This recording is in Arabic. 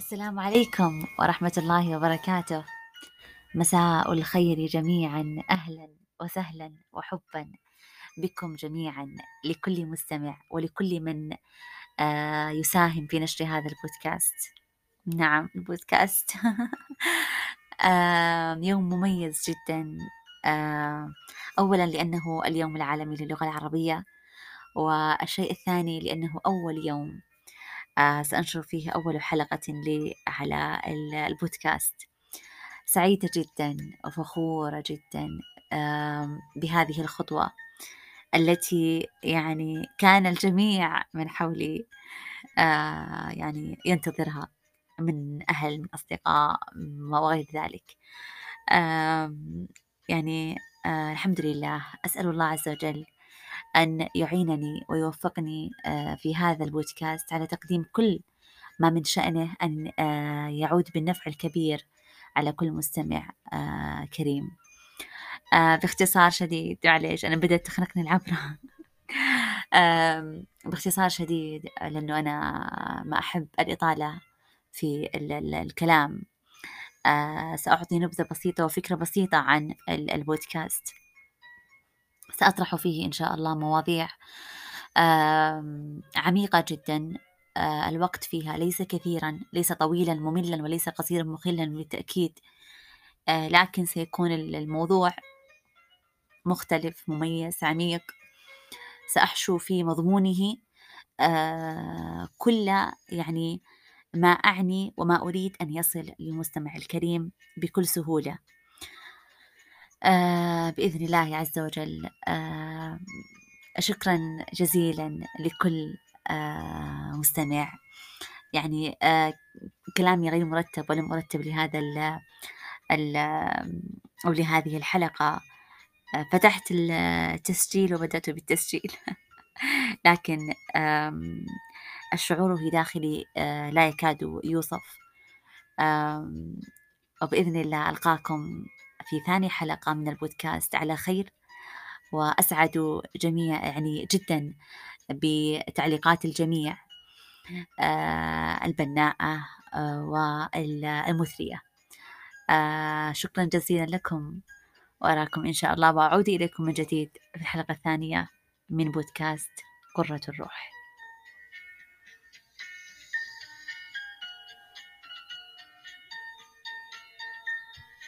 السلام عليكم ورحمة الله وبركاته. مساء الخير جميعا أهلا وسهلا وحبا بكم جميعا لكل مستمع ولكل من آه، يساهم في نشر هذا البودكاست. نعم البودكاست. يوم مميز جدا. أولا لأنه اليوم العالمي للغة العربية والشيء الثاني لأنه أول يوم سأنشر فيه أول حلقة لي على البودكاست. سعيدة جدا وفخورة جدا بهذه الخطوة التي يعني كان الجميع من حولي آه، يعني ينتظرها من أهل من أصدقاء وغير ذلك. يعني آه، الحمد لله. أسأل الله عز وجل أن يعينني ويوفقني آه، في هذا البودكاست على تقديم كل ما من شأنه أن آه، يعود بالنفع الكبير على كل مستمع آه، كريم. باختصار شديد معليش أنا بدأت تخنقني العبرة. باختصار شديد لأنه أنا ما أحب الإطالة في الكلام. سأعطي نبذة بسيطة وفكرة بسيطة عن البودكاست. سأطرح فيه إن شاء الله مواضيع عميقة جدا آه، الوقت فيها ليس كثيرا ليس طويلا مملا وليس قصيرا مخلا بالتأكيد آه، لكن سيكون الموضوع مختلف مميز عميق. سأحشو في مضمونه آه، كل يعني ما أعني وما أريد أن يصل للمستمع الكريم بكل سهولة. آه بإذن الله عز وجل آه شكرا جزيلا لكل آه مستمع. يعني كلامي غير مرتب ولا مرتب لهذا ال ال أو لهذه الحلقة. فتحت التسجيل وبدأت بالتسجيل. لكن الشعور في داخلي لا يكاد يوصف. وبإذن الله ألقاكم في ثاني حلقة من البودكاست على خير. وأسعد جميع يعني جدا بتعليقات الجميع آه، البناءة آه، والمثرية. آه، شكرا جزيلا لكم. وأراكم إن شاء الله وأعود إليكم من جديد في الحلقة الثانية من بودكاست قرة الروح.